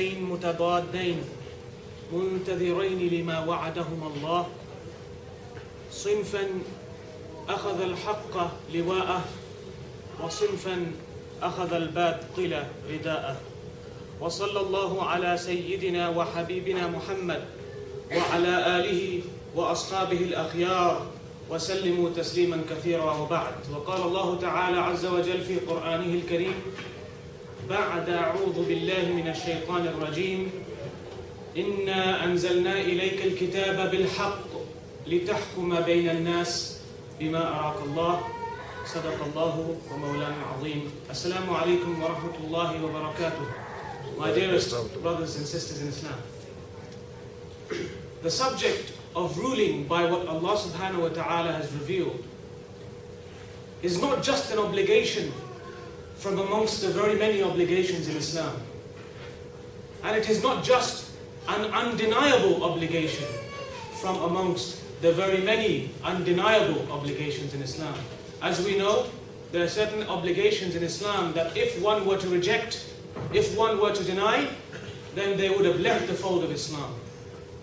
متضادين منتظرين لما وعدهما الله. صنفا أخذ الحق لواءه وصنفا أخذ الباطل رداءه. وصلى الله على سيدنا وحبيبنا محمد وعلى آله وأصحابه الأخيار وسلموا تسليما كثيرا وبعد. وقال الله تعالى عز وجل في قرآنه الكريم بعد أعوذ بالله من الشيطان الرجيم. إنا أنزلنا إليك الكتاب بالحق لتحكم بين الناس بما أراك الله. صدق الله ومولانا العظيم. السلام عليكم ورحمة الله وبركاته. My dearest brothers and sisters in Islam. The subject of ruling by what Allah subhanahu wa ta'ala has revealed is not just an obligation from amongst the very many obligations in Islam. And it is not just an undeniable obligation from amongst the very many undeniable obligations in Islam. As we know, there are certain obligations in Islam that if one were to reject, if one were to deny, then they would have left the fold of Islam.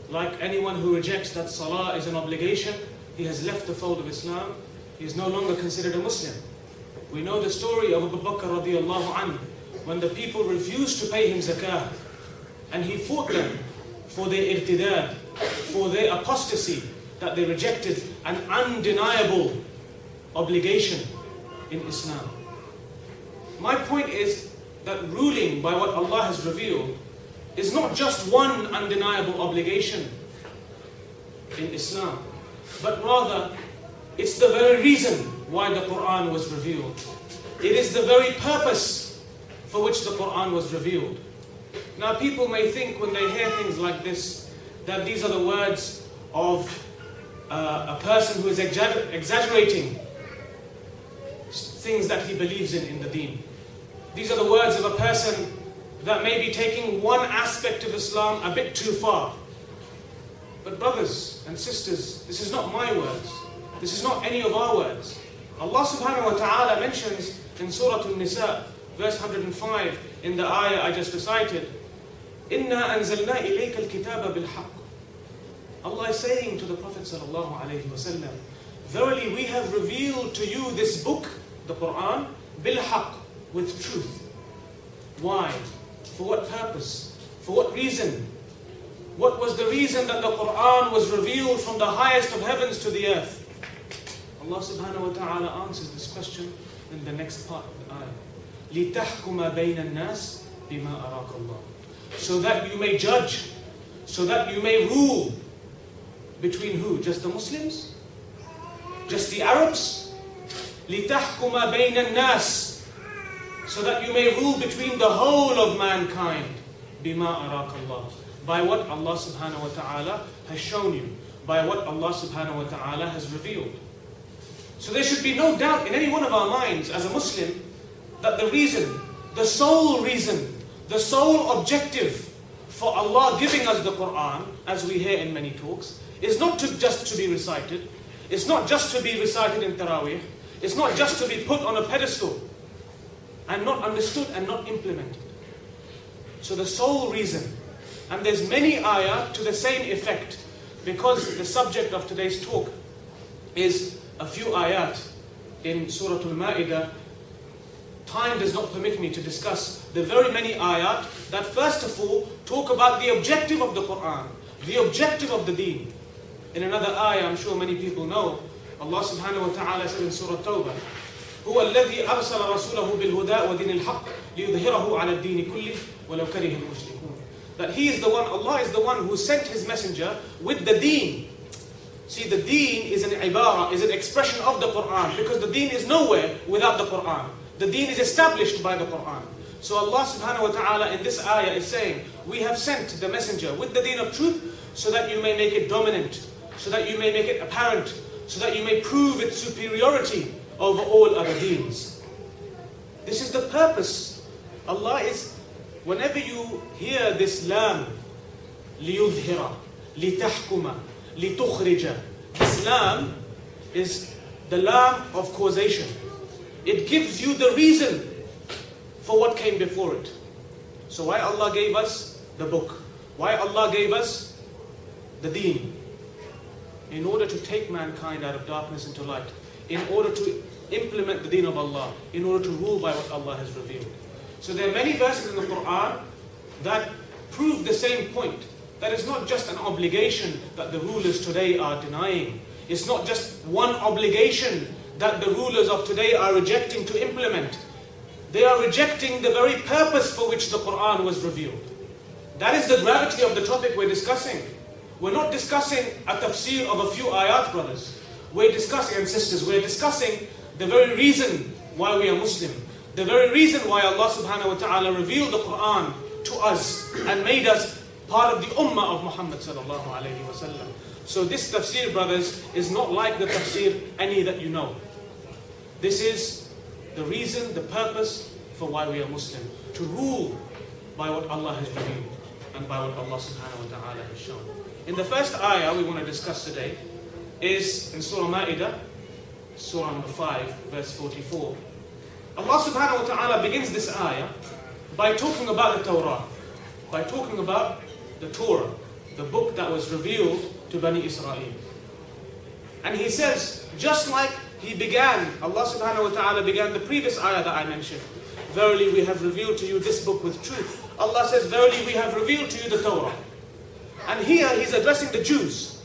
Like anyone who rejects that salah is an obligation, he has left the fold of Islam, he is no longer considered a Muslim. We know the story of Abu Bakr radiallahu anhu, when the people refused to pay him zakah, and he fought them for their irtidad, for their apostasy, that they rejected an undeniable obligation in Islam. My point is that ruling by what Allah has revealed is not just one undeniable obligation in Islam, but rather it's the very reason why the Quran was revealed. It is the very purpose for which the Quran was revealed. Now, people may think when they hear things like this that these are the words of uh, a person who is exagger- exaggerating things that he believes in in the deen. These are the words of a person that may be taking one aspect of Islam a bit too far. But, brothers and sisters, this is not my words. This is not any of our words. Allah subhanahu wa ta'ala mentions in Surah An-Nisa, verse 105, in the ayah I just recited, إِنَّا أَنزَلْنَا إِلَيْكَ الْكِتَابَ بِالْحَقِّ Allah is saying to the Prophet sallallahu alayhi wasallam, Verily we have revealed to you this book, the Quran, bilhaq, with truth. Why? For what purpose? For what reason? What was the reason that the Quran was revealed from the highest of heavens to the earth? Allah subhanahu wa ta'ala answers this question in the next part of the ayah. لِتَحْكُمَ بَيْنَ النَّاسِ بِمَا أَرَاكَ اللَّهُ So that you may judge, so that you may rule between who? Just the Muslims? Just the Arabs? لِتَحْكُمَ بَيْنَ النَّاسِ So that you may rule between the whole of mankind. بِمَا أَرَاكَ اللَّهُ By what Allah subhanahu wa ta'ala has shown you. By what Allah subhanahu wa ta'ala has revealed. So there should be no doubt in any one of our minds as a Muslim that the reason, the sole reason, the sole objective for Allah giving us the Quran, as we hear in many talks, is not to just to be recited, it's not just to be recited in Taraweeh, it's not just to be put on a pedestal and not understood and not implemented. So the sole reason, and there's many ayah to the same effect, because the subject of today's talk is a few ayat in Surah Al-Ma'idah time does not permit me to discuss the very many ayat that first of all talk about the objective of the Quran, the objective of the deen. In another ayah, I'm sure many people know, Allah subhanahu wa ta'ala said in Surah Tawbah, هو الذي أرسل رسوله بالهدى ودين الحق ليظهره على الدين كله ولو كره المشركون. That He is the one, Allah is the one who sent His messenger with the deen. See, the deen is an ibara, is an expression of the Quran because the deen is nowhere without the Quran. The deen is established by the Quran. So Allah subhanahu wa ta'ala in this ayah is saying, We have sent the messenger with the deen of truth so that you may make it dominant, so that you may make it apparent, so that you may prove its superiority over all other deens. This is the purpose. Allah is, whenever you hear this lam, لِيُظْهِرَ لِتَحْكُمَ لِتُخْرِجَ This lam is the lam of causation. It gives you the reason for what came before it. So why Allah gave us the book? Why Allah gave us the deen? In order to take mankind out of darkness into light. In order to implement the deen of Allah. In order to rule by what Allah has revealed. So there are many verses in the Quran that prove the same point. That is not just an obligation that the rulers today are denying. It's not just one obligation that the rulers of today are rejecting to implement. They are rejecting the very purpose for which the Quran was revealed. That is the gravity of the topic we're discussing. We're not discussing a tafsir of a few ayat, brothers. We're discussing, and sisters, we're discussing the very reason why we are Muslim. The very reason why Allah subhanahu wa ta'ala revealed the Quran to us and made us part of the ummah of Muhammad sallallahu alayhi wasallam. So this tafsir, brothers, is not like the tafsir any that you know. This is the reason, the purpose for why we are Muslim. To rule by what Allah has revealed and by what Allah subhanahu wa ta'ala has shown. In the first ayah we want to discuss today is in Surah Ma'idah, Surah number 5, verse 44. Allah subhanahu wa ta'ala begins this ayah by talking about the Torah, by talking about the Torah, the book that was revealed to Bani Israel. And He says, just like He began, Allah subhanahu wa ta'ala began the previous ayah that I mentioned. Verily we have revealed to you this book with truth. Allah says, Verily we have revealed to you the Torah. And here He's addressing the Jews.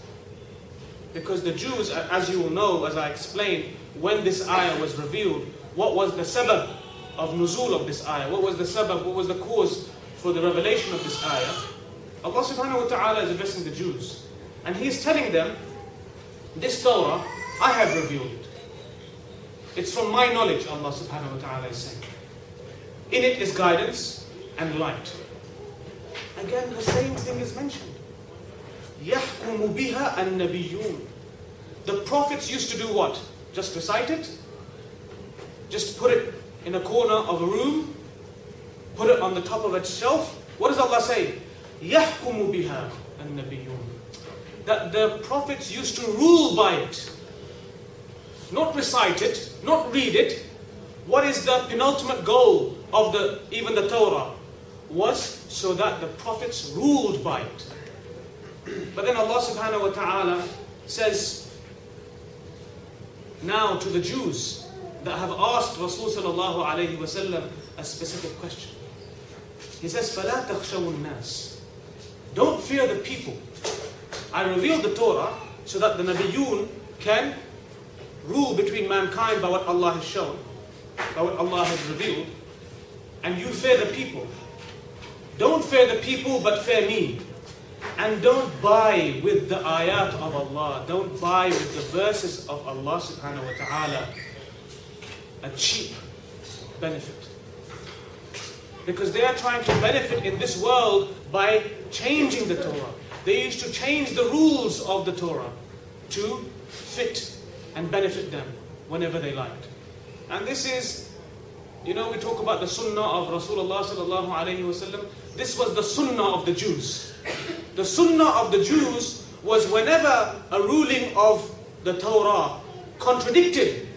Because the Jews, as you will know, as I explained, when this ayah was revealed, what was the sabab of nuzul of this ayah? What was the sabab, what was the cause for the revelation of this ayah? Allah subhanahu wa ta'ala is addressing the Jews. And He's telling them, this Torah, I have revealed it. It's from my knowledge, Allah subhanahu wa ta'ala is saying. In it is guidance and light. Again, the same thing is mentioned. يَحْكُمُ بِهَا النَّبِيُّونَ The prophets used to do what? Just recite it? Just put it in a corner of a room? Put it on the top of a shelf? What does Allah say? يَحْكُمُ بِهَا النَّبِيُّونَ That the prophets used to rule by it. Not recite it, not read it. What is the penultimate goal of the even the Torah? Was so that the prophets ruled by it. But then Allah subhanahu wa ta'ala says now to the Jews that have asked Rasul sallallahu alayhi wa sallam a specific question. He says, فَلَا تَخْشَوُ النَّاسِ don't fear the people. I revealed the Torah so that the Nabiyun can rule between mankind by what Allah has shown, by what Allah has revealed, and you fear the people. Don't fear the people, but fear me. And don't buy with the ayat of Allah, don't buy with the verses of Allah subhanahu wa ta'ala a cheap benefit. Because they are trying to benefit in this world by changing the Torah. They used to change the rules of the Torah to fit and benefit them whenever they liked. And this is, you know, we talk about the sunnah of Rasulullah sallallahu wasallam. This was the sunnah of the Jews. The sunnah of the Jews was whenever a ruling of the Torah contradicted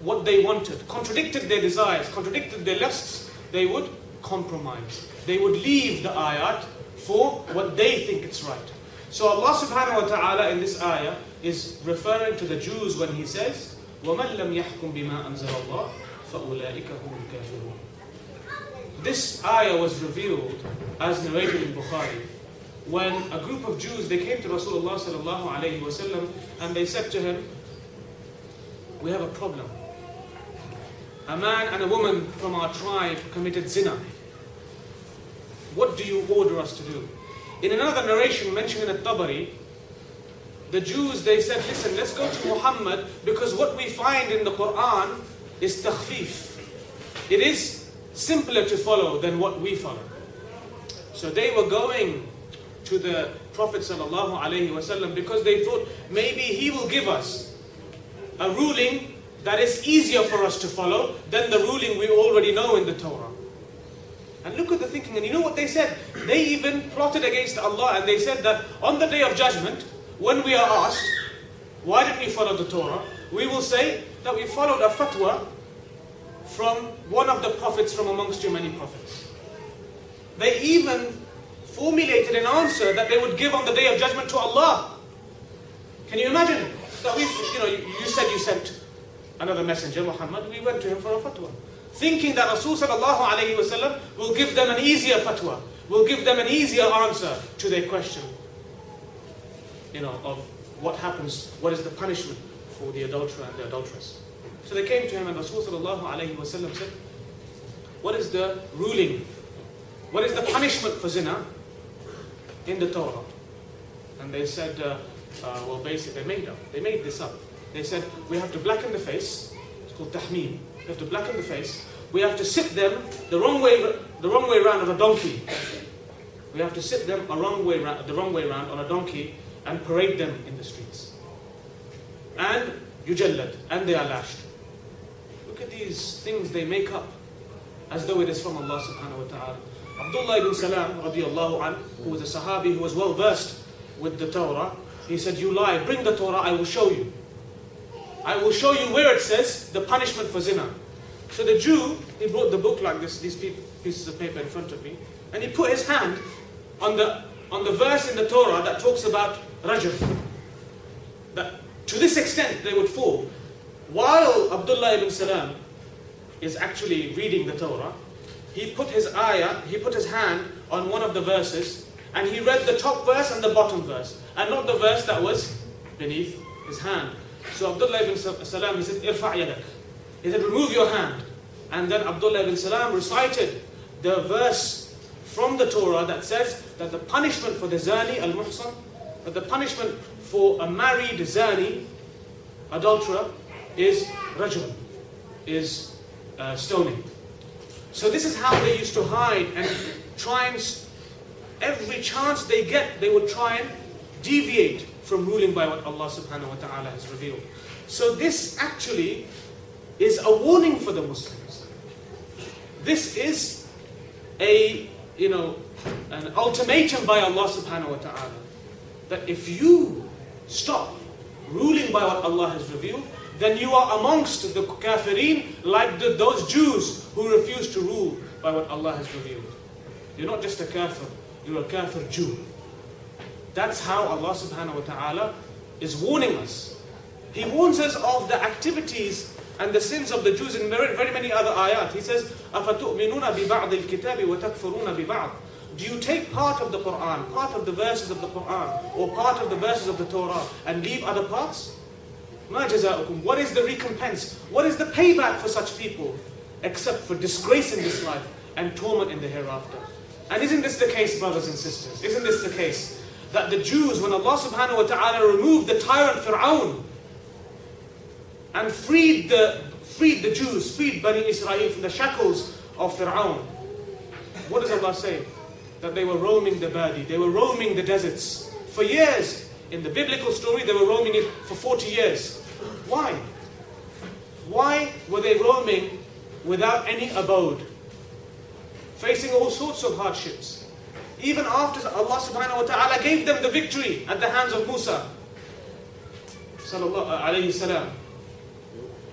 what they wanted, contradicted their desires, contradicted their lusts, they would compromise. They would leave the ayat for what they think it's right. So Allah subhanahu wa ta'ala in this ayah is referring to the Jews when He says, وَمَنْ لَمْ يَحْكُمْ بِمَا أَنزَلَ اللَّهُ فَأُولَٰئِكَ هُمُ الْكَافِرُونَ This ayah was revealed as narrated in Bukhari when a group of Jews they came to Rasulullah sallallahu alaihi wasallam and they said to him, "We have a problem. A man and a woman from our tribe committed zina. What do you order us to do?" In another narration mentioned in At-Tabari, the Jews they said, "Listen, let's go to Muhammad because what we find in the Quran is takhfif. It is simpler to follow than what we follow." So they were going to the Prophet ﷺ because they thought maybe he will give us a ruling that is easier for us to follow than the ruling we already know in the Torah. And look at the thinking, and you know what they said? They even plotted against Allah and they said that on the day of judgment, when we are asked, why didn't we follow the Torah? We will say that we followed a fatwa from one of the prophets from amongst your many prophets. They even formulated an answer that they would give on the day of judgment to Allah. Can you imagine? That we, you know, you said you sent another messenger, Muhammad, we went to him for a fatwa. Thinking that Rasul wasallam will give them an easier fatwa, will give them an easier answer to their question. You know, of what happens, what is the punishment for the adulterer and the adulteress. So they came to him and Rasul wasallam said, What is the ruling? What is the punishment for zina? in the Torah. And they said, uh, uh, well, basically, they made up. They made this up. They said, we have to blacken the face. It's called tahmeen. We have to blacken the face. We have to sit them the wrong way, the wrong way around on a donkey. We have to sit them a wrong way round, the wrong way around on a donkey and parade them in the streets. And yujallad, and they are lashed. Look at these things they make up as though it is from Allah subhanahu wa ta'ala. Abdullah ibn Salam, radiallahu an, who was a Sahabi who was well versed with the Torah, he said, You lie, bring the Torah, I will show you. I will show you where it says the punishment for zina. So the Jew, he brought the book like this, these pieces of paper in front of me, and he put his hand on the, on the verse in the Torah that talks about rajm. That to this extent they would fall. While Abdullah ibn Salam is actually reading the Torah, he put his ayah, he put his hand on one of the verses, and he read the top verse and the bottom verse, and not the verse that was beneath his hand. So Abdullah ibn Salam, he said, Irfa' yadak. He said, remove your hand. And then Abdullah ibn Salam recited the verse from the Torah that says that the punishment for the zani, al-muhsan, that the punishment for a married zani, adulterer, is rajm, is uh, stoning. So this is how they used to hide and try and every chance they get, they would try and deviate from ruling by what Allah subhanahu wa ta'ala has revealed. So this actually is a warning for the Muslims. This is a, you know, an ultimatum by Allah subhanahu wa ta'ala. That if you stop ruling by what Allah has revealed, then you are amongst the kafirin like the, those Jews who refuse to rule by what Allah has revealed. You're not just a kafir, you're a kafir Jew. That's how Allah subhanahu wa ta'ala is warning us. He warns us of the activities and the sins of the Jews in very, very many other ayat. He says, أَفَتُؤْمِنُونَ بِبَعْضِ الْكِتَابِ وَتَكْفُرُونَ بِبَعْضِ Do you take part of the Quran, part of the verses of the Quran, or part of the verses of the Torah, and leave other parts? مَا جَزَاؤُكُمْ What is the recompense? What is the payback for such people? Except for disgrace in this life and torment in the hereafter. And isn't this the case, brothers and sisters? Isn't this the case? That the Jews, when Allah subhanahu wa ta'ala removed the tyrant Fir'aun and freed the, freed the Jews, freed Bani Israel from the shackles of Fir'aun, what does Allah say? That they were roaming the Badi, they were roaming the deserts for years. In the biblical story, they were roaming it for 40 years. Why? Why were they roaming without any abode? Facing all sorts of hardships. Even after Allah subhanahu wa ta'ala gave them the victory at the hands of Musa.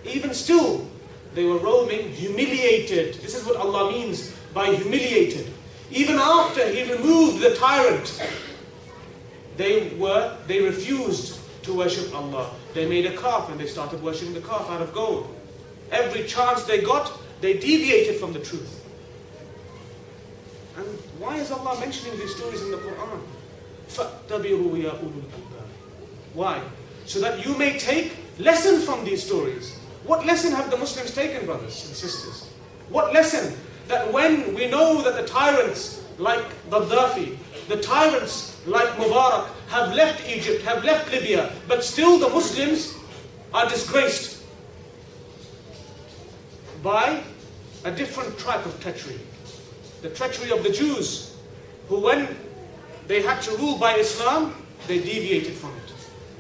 Even still, they were roaming humiliated. This is what Allah means by humiliated. Even after He removed the tyrant, they were they refused to worship Allah. they made a calf and they started worshipping the calf out of gold. Every chance they got, they deviated from the truth. And why is Allah mentioning these stories in the Quran? فَاتَّبِرُوا يَا أُولُو الْأَلْبَابِ Why? So that you may take lesson from these stories. What lesson have the Muslims taken, brothers and sisters? What lesson? That when we know that the tyrants like Gaddafi, the tyrants like Mubarak have left Egypt, have left Libya, but still the Muslims are disgraced by a different type of treachery. The treachery of the Jews, who when they had to rule by Islam, they deviated from it.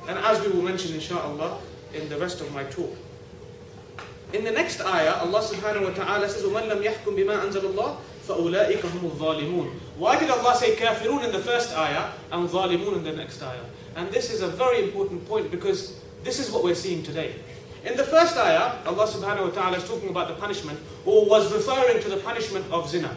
And as we will mention inshallah in the rest of my talk. In the next ayah, Allah subhanahu wa ta'ala says, وَمَنْ لَمْ يَحْكُمْ بِمَا أَنزَلَ اللَّهِ فَأُولَٰئِكَ هُمُ الظَّالِمُونَ Why did Allah say kafirun in the first ayah and ظالمون in the next ayah? And this is a very important point because this is what we're seeing today. In the first ayah, Allah subhanahu wa ta'ala is talking about the punishment, or was referring to the punishment of zina,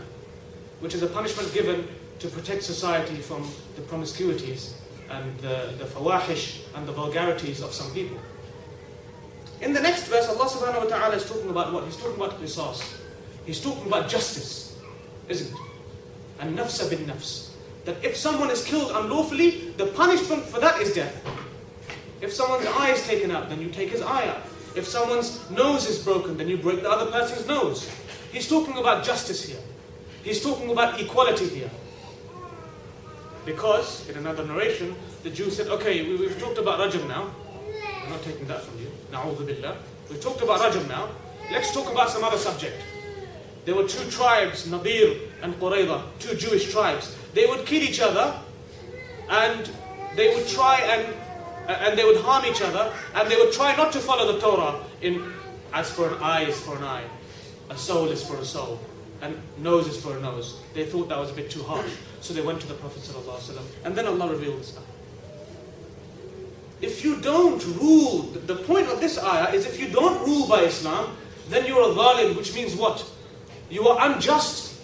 which is a punishment given to protect society from the promiscuities and the, the fawahish and the vulgarities of some people. In the next verse, Allah subhanahu wa ta'ala is talking about what? He's talking about qisas. He's talking about justice, isn't it? And nafsa bin nafs. That if someone is killed unlawfully, the punishment for that is death. If someone's eye is taken out, then you take his eye out. If someone's nose is broken, then you break the other person's nose. He's talking about justice here. He's talking about equality here. Because, in another narration, the Jew said, okay, we, have talked about Rajam now. I'm not taking that from you. Na'udhu billah. We've talked about Rajam now. Let's talk about some other subject. There were two tribes, Nadir and Qurayza, two Jewish tribes. They would kill each other and they would try and and they would harm each other and they would try not to follow the Torah in as for an eye is for an eye, a soul is for a soul, and nose is for a nose. They thought that was a bit too harsh. So they went to the Prophet and then Allah revealed this ayah. If you don't rule, the point of this ayah is if you don't rule by Islam, then you're a zalim, which means what? You are unjust.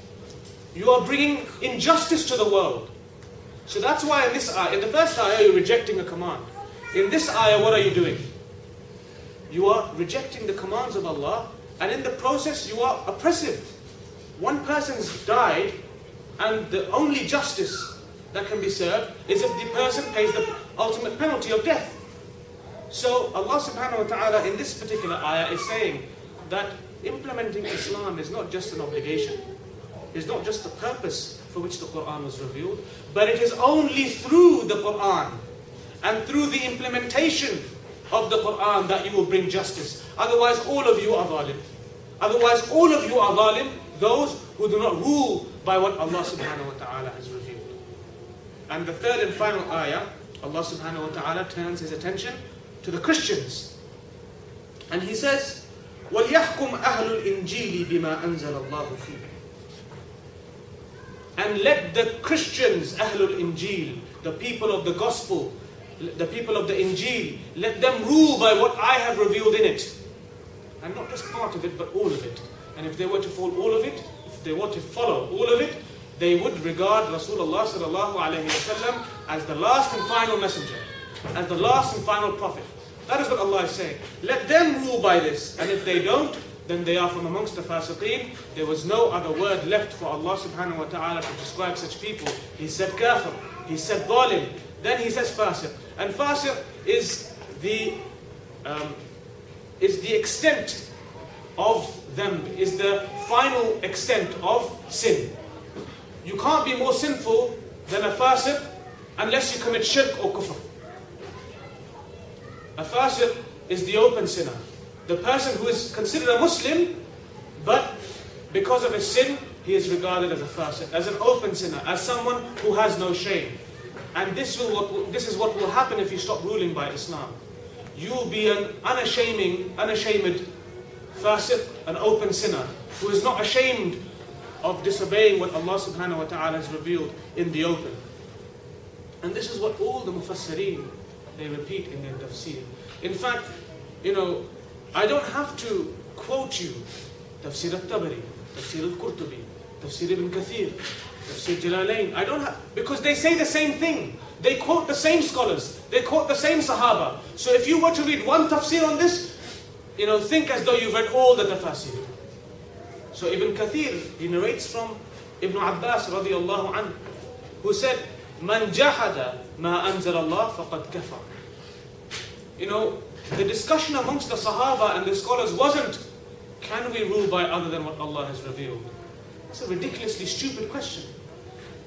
You are bringing injustice to the world. So that's why in this ayah, in the first ayah, you're rejecting a command. In this ayah, what are you doing? You are rejecting the commands of Allah, and in the process, you are oppressive. One person's died, and the only justice that can be served is if the person pays the ultimate penalty of death. So Allah subhanahu wa ta'ala in this particular ayah is saying that implementing Islam is not just an obligation, it's not just the purpose for which the Quran was revealed, but it is only through the Quran and through the implementation of the Quran that you will bring justice. Otherwise, all of you are zalim. Otherwise, all of you are zalim, those who do not rule by what Allah subhanahu wa ta'ala has revealed. And the third and final ayah, Allah subhanahu wa ta'ala turns his attention to the Christians. And he says, وَلْيَحْكُمْ أَهْلُ الْإِنْجِيلِ بِمَا أَنزَلَ اللَّهُ فِيهِ And let the Christians, Ahlul Injil, the people of the gospel, the people of the Injil, let them rule by what I have revealed in it. And not just part of it, but all of it. And if they were to follow all of it, if they were to follow all of it, they would regard Rasulullah sallallahu alayhi wasallam as the last and final messenger, as the last and final prophet. That is what Allah is saying. Let them rule by this. And if they don't, then they are from amongst the fasiqeen. There was no other word left for Allah subhanahu wa ta'ala to describe such people. He said kafir. He said zalim. Then he says fasiq. And fasiq is the um, is the extent of them, is the final extent of sin. You can't be more sinful than a fasiq unless you commit shirk or kufr. A fasiq is the open sinner. The person who is considered a Muslim, but because of his sin, he is regarded as a fasiq, as an open sinner, as someone who has no shame. And this, will, this is what will happen if you stop ruling by Islam. You will be an unashaming, unashamed fasiq, an open sinner, who is not ashamed of disobeying what Allah subhanahu wa ta'ala has revealed in the open. And this is what all the mufassirin, they repeat in their tafsir. In fact, you know, I don't have to quote you tafsir al-Tabari, tafsir al-Qurtubi, tafsir ibn Kathir, Tafsir Jalalain. I don't have, because they say the same thing. They quote the same scholars. They quote the same Sahaba. So if you were to read one tafsir on this, you know, think as though you've read all the tafsir. So Ibn Kathir, he narrates from Ibn Abbas radiallahu anhu, who said, Man jahada ma anzal Allah faqad kafar. You know, the discussion amongst the Sahaba and the scholars wasn't, can we rule by other than what Allah has revealed? It's a ridiculously stupid question.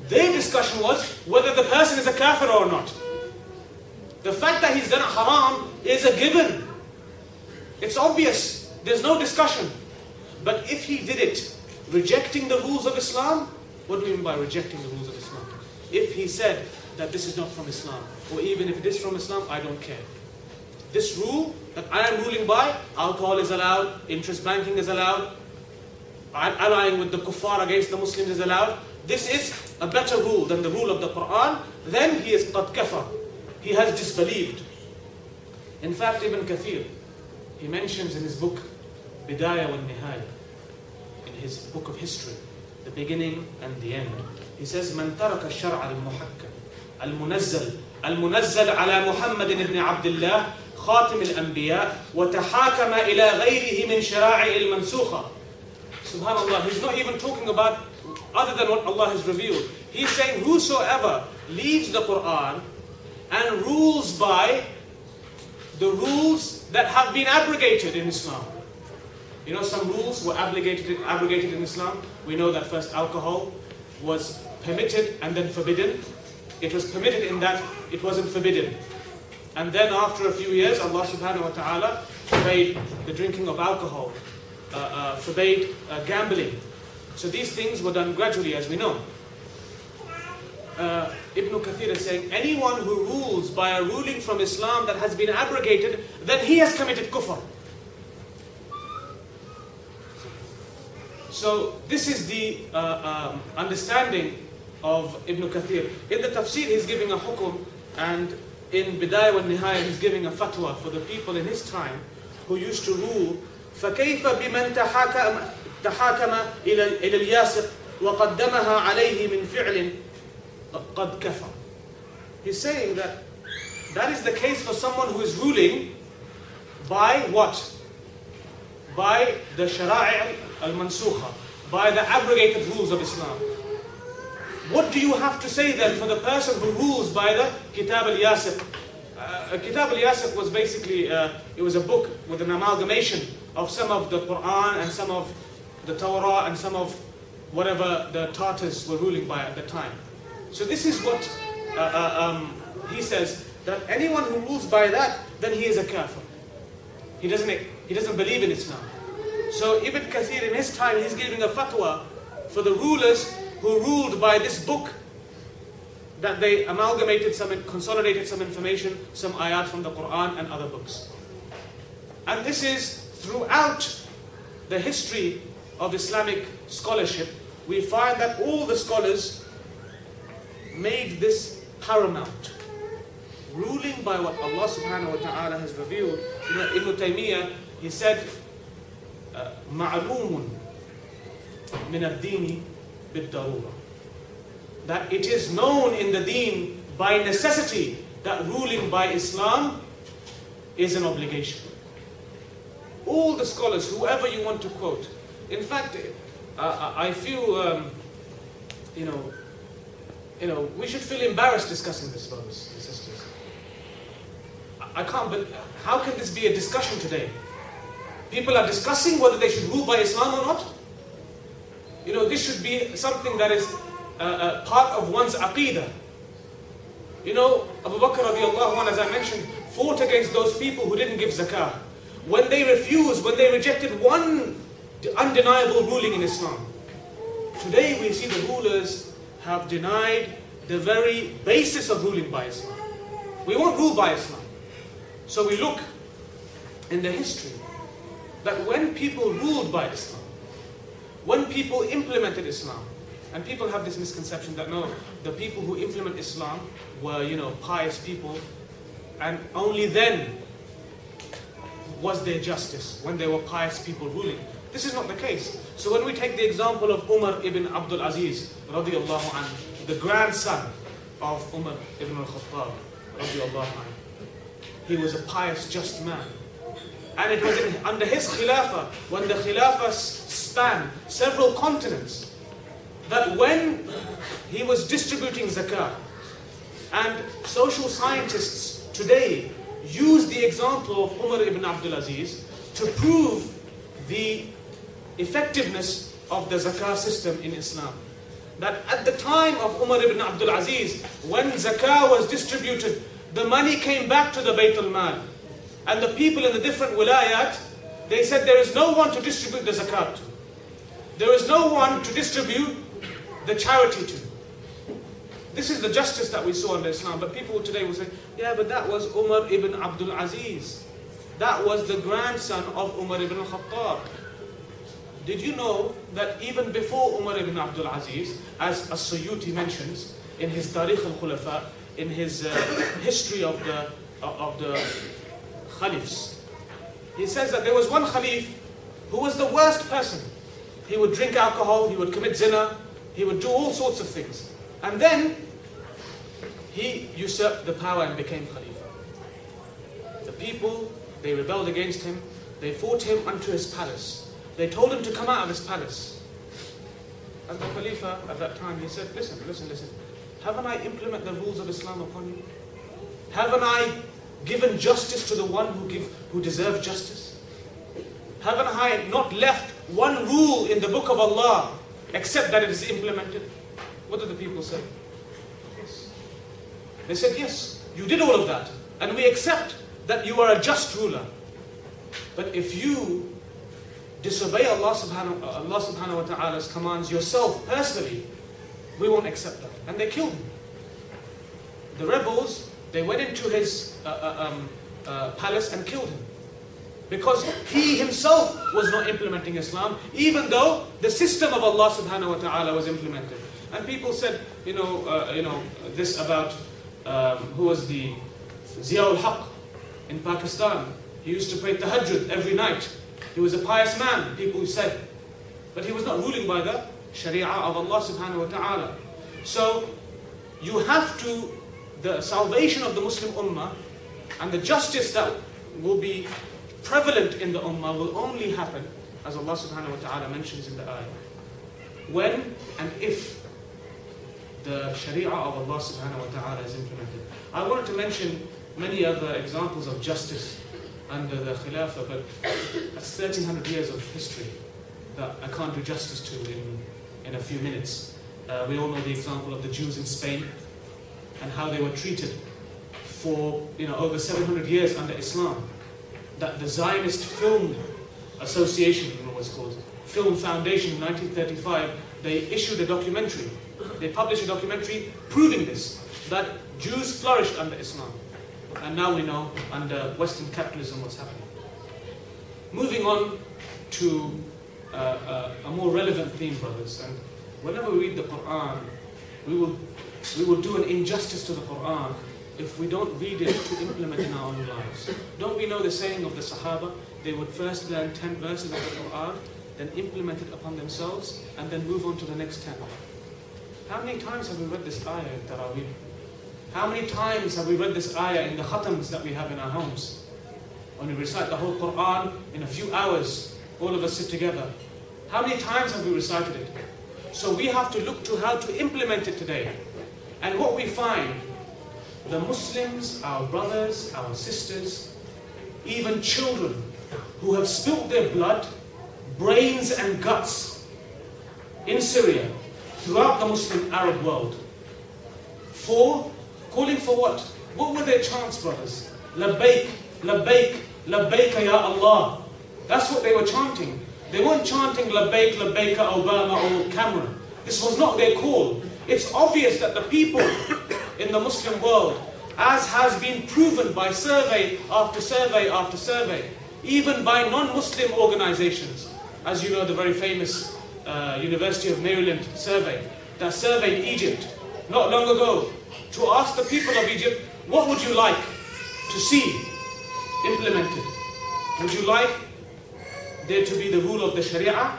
Their discussion was whether the person is a kafir or not. The fact that he's done a haram is a given. It's obvious. There's no discussion. But if he did it rejecting the rules of Islam, what do we mean by rejecting the rules of Islam? If he said that this is not from Islam, or even if it is from Islam, I don't care. This rule that I am ruling by, alcohol is allowed, interest banking is allowed, I'm allying with the kuffar against the Muslims is allowed. This is a better rule than the rule of the Quran. Then he is qad kafar. He has disbelieved. In fact, Ibn Kathir, he mentions in his book Bidayah wa Nihaya, in his book of history, the beginning and the end. He says, من ترك الشرع المحكم المنزل المنزل على محمد بن عبد الله خاتم الأنبياء وتحاكم إلى غيره من شرائع المنسوخة Subhanallah, he's not even talking about other than what Allah has revealed. He's saying, Whosoever leaves the Quran and rules by the rules that have been abrogated in Islam. You know, some rules were abrogated, abrogated in Islam. We know that first alcohol was permitted and then forbidden. It was permitted in that it wasn't forbidden. And then after a few years, Allah subhanahu wa ta'ala forbade the drinking of alcohol, uh, uh, forbade uh, gambling. So these things were done gradually, as we know Uh, Ibn Kathir is saying, anyone who rules by a ruling from Islam that has been abrogated, then he has committed kufr. So this is the uh, um, understanding of Ibn Kathir. In the tafsir, he's giving a hukum, and in Bidayah wa Nihaya, he's giving a fatwa for the people in his time who used to rule. فكيف بمن تحاكم تحاكم إلى إلى الياسق وقدمها عليه من فعل كَفَرْ He's saying that that is the case for someone who is ruling by what? By the shara'i al-mansukha, by the abrogated rules of Islam. What do you have to say then for the person who rules by the Kitab al-Yasiq? Uh, Kitab al-Yasiq was basically, uh, it was a book with an amalgamation of some of the Quran and some of the Torah and some of whatever the Tartars were ruling by at the time. So this is what uh, uh, um, he says, that anyone who rules by that, then he is a kafir. He doesn't, he doesn't believe in Islam. So Ibn Kathir in his time, he's giving a fatwa for the rulers who ruled by this book that they amalgamated some, consolidated some information, some ayat from the Quran and other books. And this is throughout the history of Islamic scholarship, we find that all the scholars made this paramount. Ruling by what Allah subhanahu wa ta'ala has revealed. You know, Ibn Taymiyyah, he said, معلوم من الدين بالضرورة that it is known in the deen by necessity that ruling by Islam is an obligation. All the scholars, whoever you want to quote, in fact, uh, I feel, um, you know, you know, we should feel embarrassed discussing this, brothers and sisters. I can't, but how can this be a discussion today? People are discussing whether they should rule by Islam or not. You know, this should be something that is uh, uh, part of one's aqidah. You know, Abu Bakr radiallahu anh, as I mentioned, fought against those people who didn't give zakah. When they refused, when they rejected one undeniable ruling in Islam. Today we see the rulers have denied the very basis of ruling by Islam. We won't rule by Islam. So we look in the history that when people ruled by Islam, when people implemented Islam, and people have this misconception that no, the people who implement Islam were, you know, pious people, and only then was there justice when there were pious people ruling. This is not the case. So when we take the example of Umar ibn Abdul Aziz, radiallahu anhu, the grandson of Umar ibn al-Khattab. He was a pious, just man. And it was in, under his khilafah, when the khilafah spanned several continents, that when he was distributing zakah, and social scientists today use the example of Umar ibn Abdul Aziz to prove the effectiveness of the zakah system in Islam. That at the time of Umar ibn Abdul Aziz, when zakah was distributed, the money came back to the Bayt al-Mal. And the people in the different wilayat, they said there is no one to distribute the zakat to. There is no one to distribute the charity to. This is the justice that we saw in Islam. But people today will say, yeah, but that was Umar ibn Abdul Aziz. That was the grandson of Umar ibn Khattab. Did you know that even before Umar ibn Abdul Aziz, as As-Suyuti mentions in his Tarikh al-Khulafa, in his uh, history of the, of the Khalifs, he says that there was one Khalif who was the worst person. He would drink alcohol, he would commit zina, he would do all sorts of things. And then he usurped the power and became Khalifa. The people, they rebelled against him, they fought him unto his palace. They told him to come out of his palace. And the Khalifa at that time, he said, listen, listen, listen. Haven't I implemented the rules of Islam upon you? Haven't I given justice to the one who, give, who deserves justice? Haven't I not left one rule in the book of Allah except that it is implemented? What did the people say? Yes. They said, yes, you did all of that. And we accept that you are a just ruler. But if you disobey Allah subhanahu, Allah subhanahu wa ta'ala's commands yourself personally, we won't accept that. And they killed him. The rebels, they went into his uh, uh, um, uh, palace and killed him. Because he himself was not implementing Islam, even though the system of Allah subhanahu wa ta'ala was implemented. And people said, you know, uh, you know this about um, who was the Ziaul Haq in Pakistan. He used to pray tahajjud every night. He was a pious man, people said. But he was not ruling by the Sharia of Allah subhanahu wa ta'ala. So you have to, the salvation of the Muslim Ummah and the justice that will be prevalent in the Ummah will only happen, as Allah subhanahu wa ta'ala mentions in the ayah, when and if the Sharia of Allah subhanahu wa ta'ala is implemented. I wanted to mention many other examples of justice under the Khilafah, but that's 1300 years of history that I can't do justice to in, in a few minutes. Uh, we all know the example of the Jews in Spain and how they were treated for you know, over 700 years under Islam. That the Zionist Film Association, you know what's called, Film Foundation in 1935, they issued a documentary. They published a documentary proving this, that Jews flourished under Islam. And now we know under Western capitalism what's happening. Moving on to uh, uh, a more relevant theme, brothers. And whenever we read the Quran, we will, we will do an injustice to the Quran if we don't read it to implement in our own lives. Don't we know the saying of the Sahaba? They would first learn 10 verses of the Quran, then implement it upon themselves, and then move on to the next 10. How many times have we read this ayah in Taraweeh? How many times have we read this ayah in the khatams that we have in our homes? When we recite the whole Quran in a few hours, all of us sit together. How many times have we recited it? So we have to look to how to implement it today. And what we find, the Muslims, our brothers, our sisters, even children who have spilt their blood, brains and guts in Syria, throughout the Muslim Arab world, for calling for what? What were their chants, brothers? Labbaik, labbaik, labbaik ya Allah. That's what they were chanting. They weren't chanting labbaik, labbaik Obama or Cameron. This was not their call. It's obvious that the people in the Muslim world, as has been proven by survey after survey after survey, even by non-Muslim organizations, as you know the very famous uh, University of Maryland survey that surveyed Egypt not long ago to ask the people of Egypt, what would you like to see implemented? Would you like there to be the rule of the Sharia?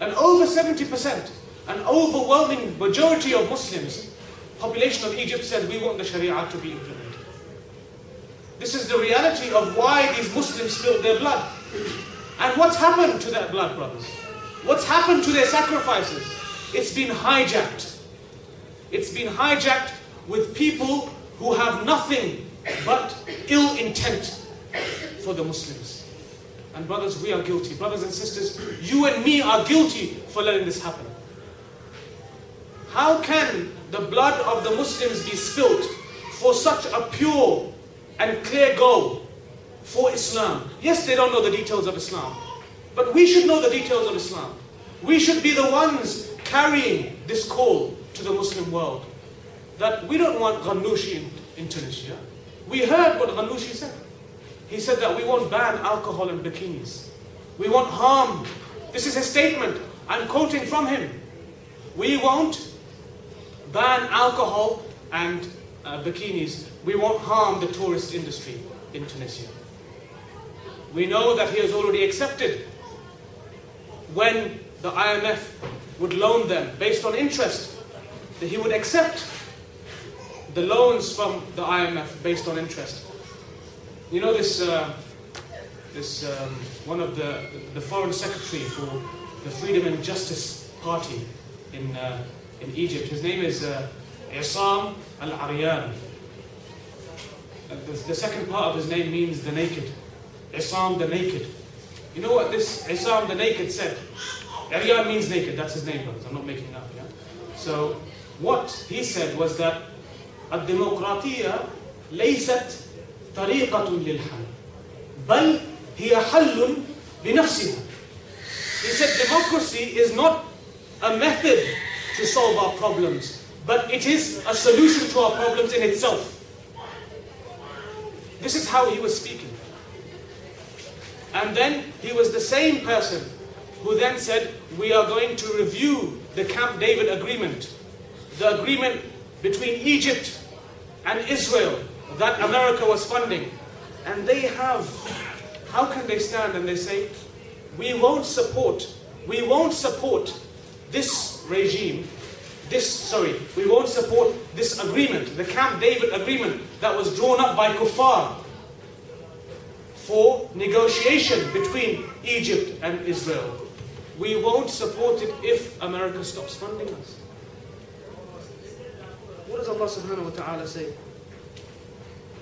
And over 70%, an overwhelming majority of Muslims population of Egypt said, we want the Sharia to be implemented. This is the reality of why these Muslims spilled their blood. And what's happened to that blood, brothers? What's happened to their sacrifices? It's been hijacked. It's been hijacked with people who have nothing but ill intent for the Muslims. And brothers, we are guilty. Brothers and sisters, you and me are guilty for letting this happen. How can the blood of the Muslims be spilt for such a pure and clear goal for Islam? Yes, they don't know the details of Islam. But we should know the details of Islam. We should be the ones carrying this call to the Muslim world. That we don't want Ghannouchi in, in Tunisia. We heard what Ghannouchi said. He said that we won't ban alcohol and bikinis. We won't harm. This is his statement. I'm quoting from him. We won't ban alcohol and uh, bikinis. We won't harm the tourist industry in Tunisia. We know that he has already accepted when the IMF would loan them based on interest, that he would accept the loans from the IMF based on interest. You know this, uh, this um, one of the, the foreign secretary for the Freedom and Justice Party in, uh, in Egypt. His name is uh, Isam al-Aryan. The, the second part of his name means the naked. Isam the naked. You know what this Isam the naked said? Aryan means naked, that's his name, brothers. I'm not making it up, yeah? So, what he said was that الديمقراطية ليست طريقة للحل بل هي حل بنفسها He said democracy is not a method to solve our problems, but it is a solution to our problems in itself. This is how he was speaking. And then he was the same person who then said, We are going to review the Camp David agreement, the agreement between Egypt and Israel that America was funding. And they have, how can they stand and they say, we won't support, we won't support this regime, this, sorry, we won't support this agreement, the Camp David agreement that was drawn up by Kuffar for negotiation between Egypt and Israel. We won't support it if America stops funding us. What does Allah subhanahu wa ta'ala say?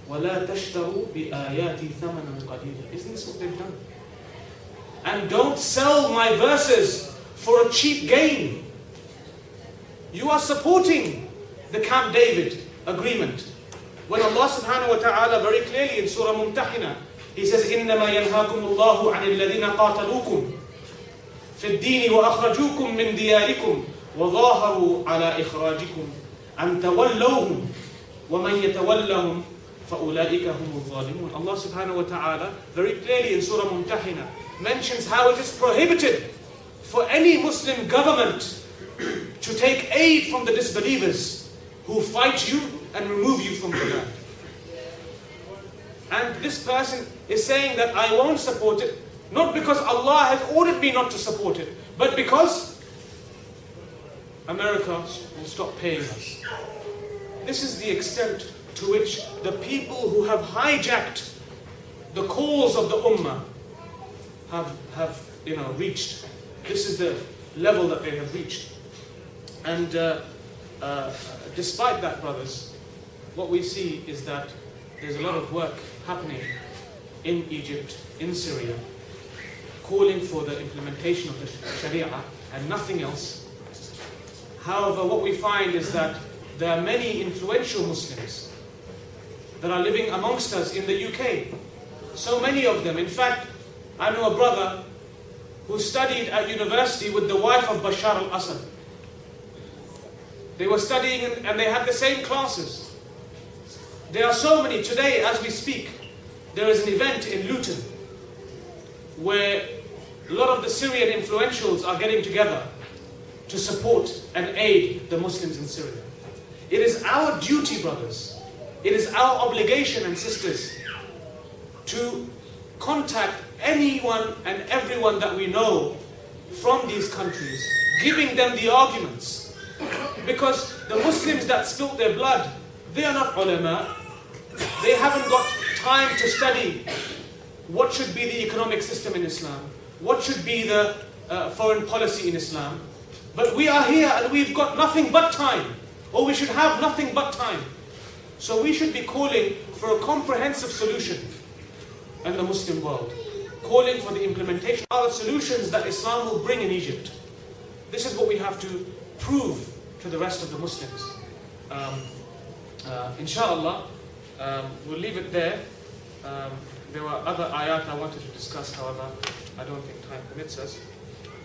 وَلَا تَشْتَرُوا بِآيَاتِ ثَمَنًا قَلِيلًا Isn't this what they've done? And don't sell my verses for a cheap gain. You are supporting the Camp David agreement. When Allah subhanahu wa ta'ala very clearly in Surah Mumtahina, He says, إِنَّمَا يَنْهَاكُمُ اللَّهُ عَنِ الَّذِينَ قَاتَلُوكُمْ في الدين وأخرجوكم من دياركم وظاهروا على إخراجكم أن تولوهم ومن يتولهم فأولئك هم الظالمون Allah subhanahu wa ta'ala very clearly in Surah Mumtahina mentions how it is prohibited for any Muslim government to take aid from the disbelievers who fight you and remove you from the land. And this person is saying that I won't support it, not because Allah has ordered me not to support it, but because America will stop paying us. This is the extent to which the people who have hijacked the cause of the Ummah have, have you know, reached. This is the level that they have reached. And uh, uh, despite that, brothers, what we see is that there's a lot of work happening in Egypt, in Syria, calling for the implementation of the Sharia and nothing else. However, what we find is that there are many influential Muslims that are living amongst us in the UK. So many of them. In fact, I know a brother who studied at university with the wife of Bashar al Assad. They were studying and they had the same classes. There are so many. Today, as we speak, there is an event in Luton where a lot of the Syrian influentials are getting together to support and aid the Muslims in Syria. It is our duty, brothers, it is our obligation and sisters to contact anyone and everyone that we know from these countries, giving them the arguments Because the Muslims that spilt their blood, they are not ulama. They haven't got time to study what should be the economic system in Islam, what should be the uh, foreign policy in Islam. But we are here and we've got nothing but time, or we should have nothing but time. So we should be calling for a comprehensive solution in the Muslim world, calling for the implementation of the solutions that Islam will bring in Egypt. This is what we have to prove to the rest of the Muslims. Um, uh, inshallah, um, we'll leave it there. Um, there were other ayat I wanted to discuss, however, I don't think time permits us.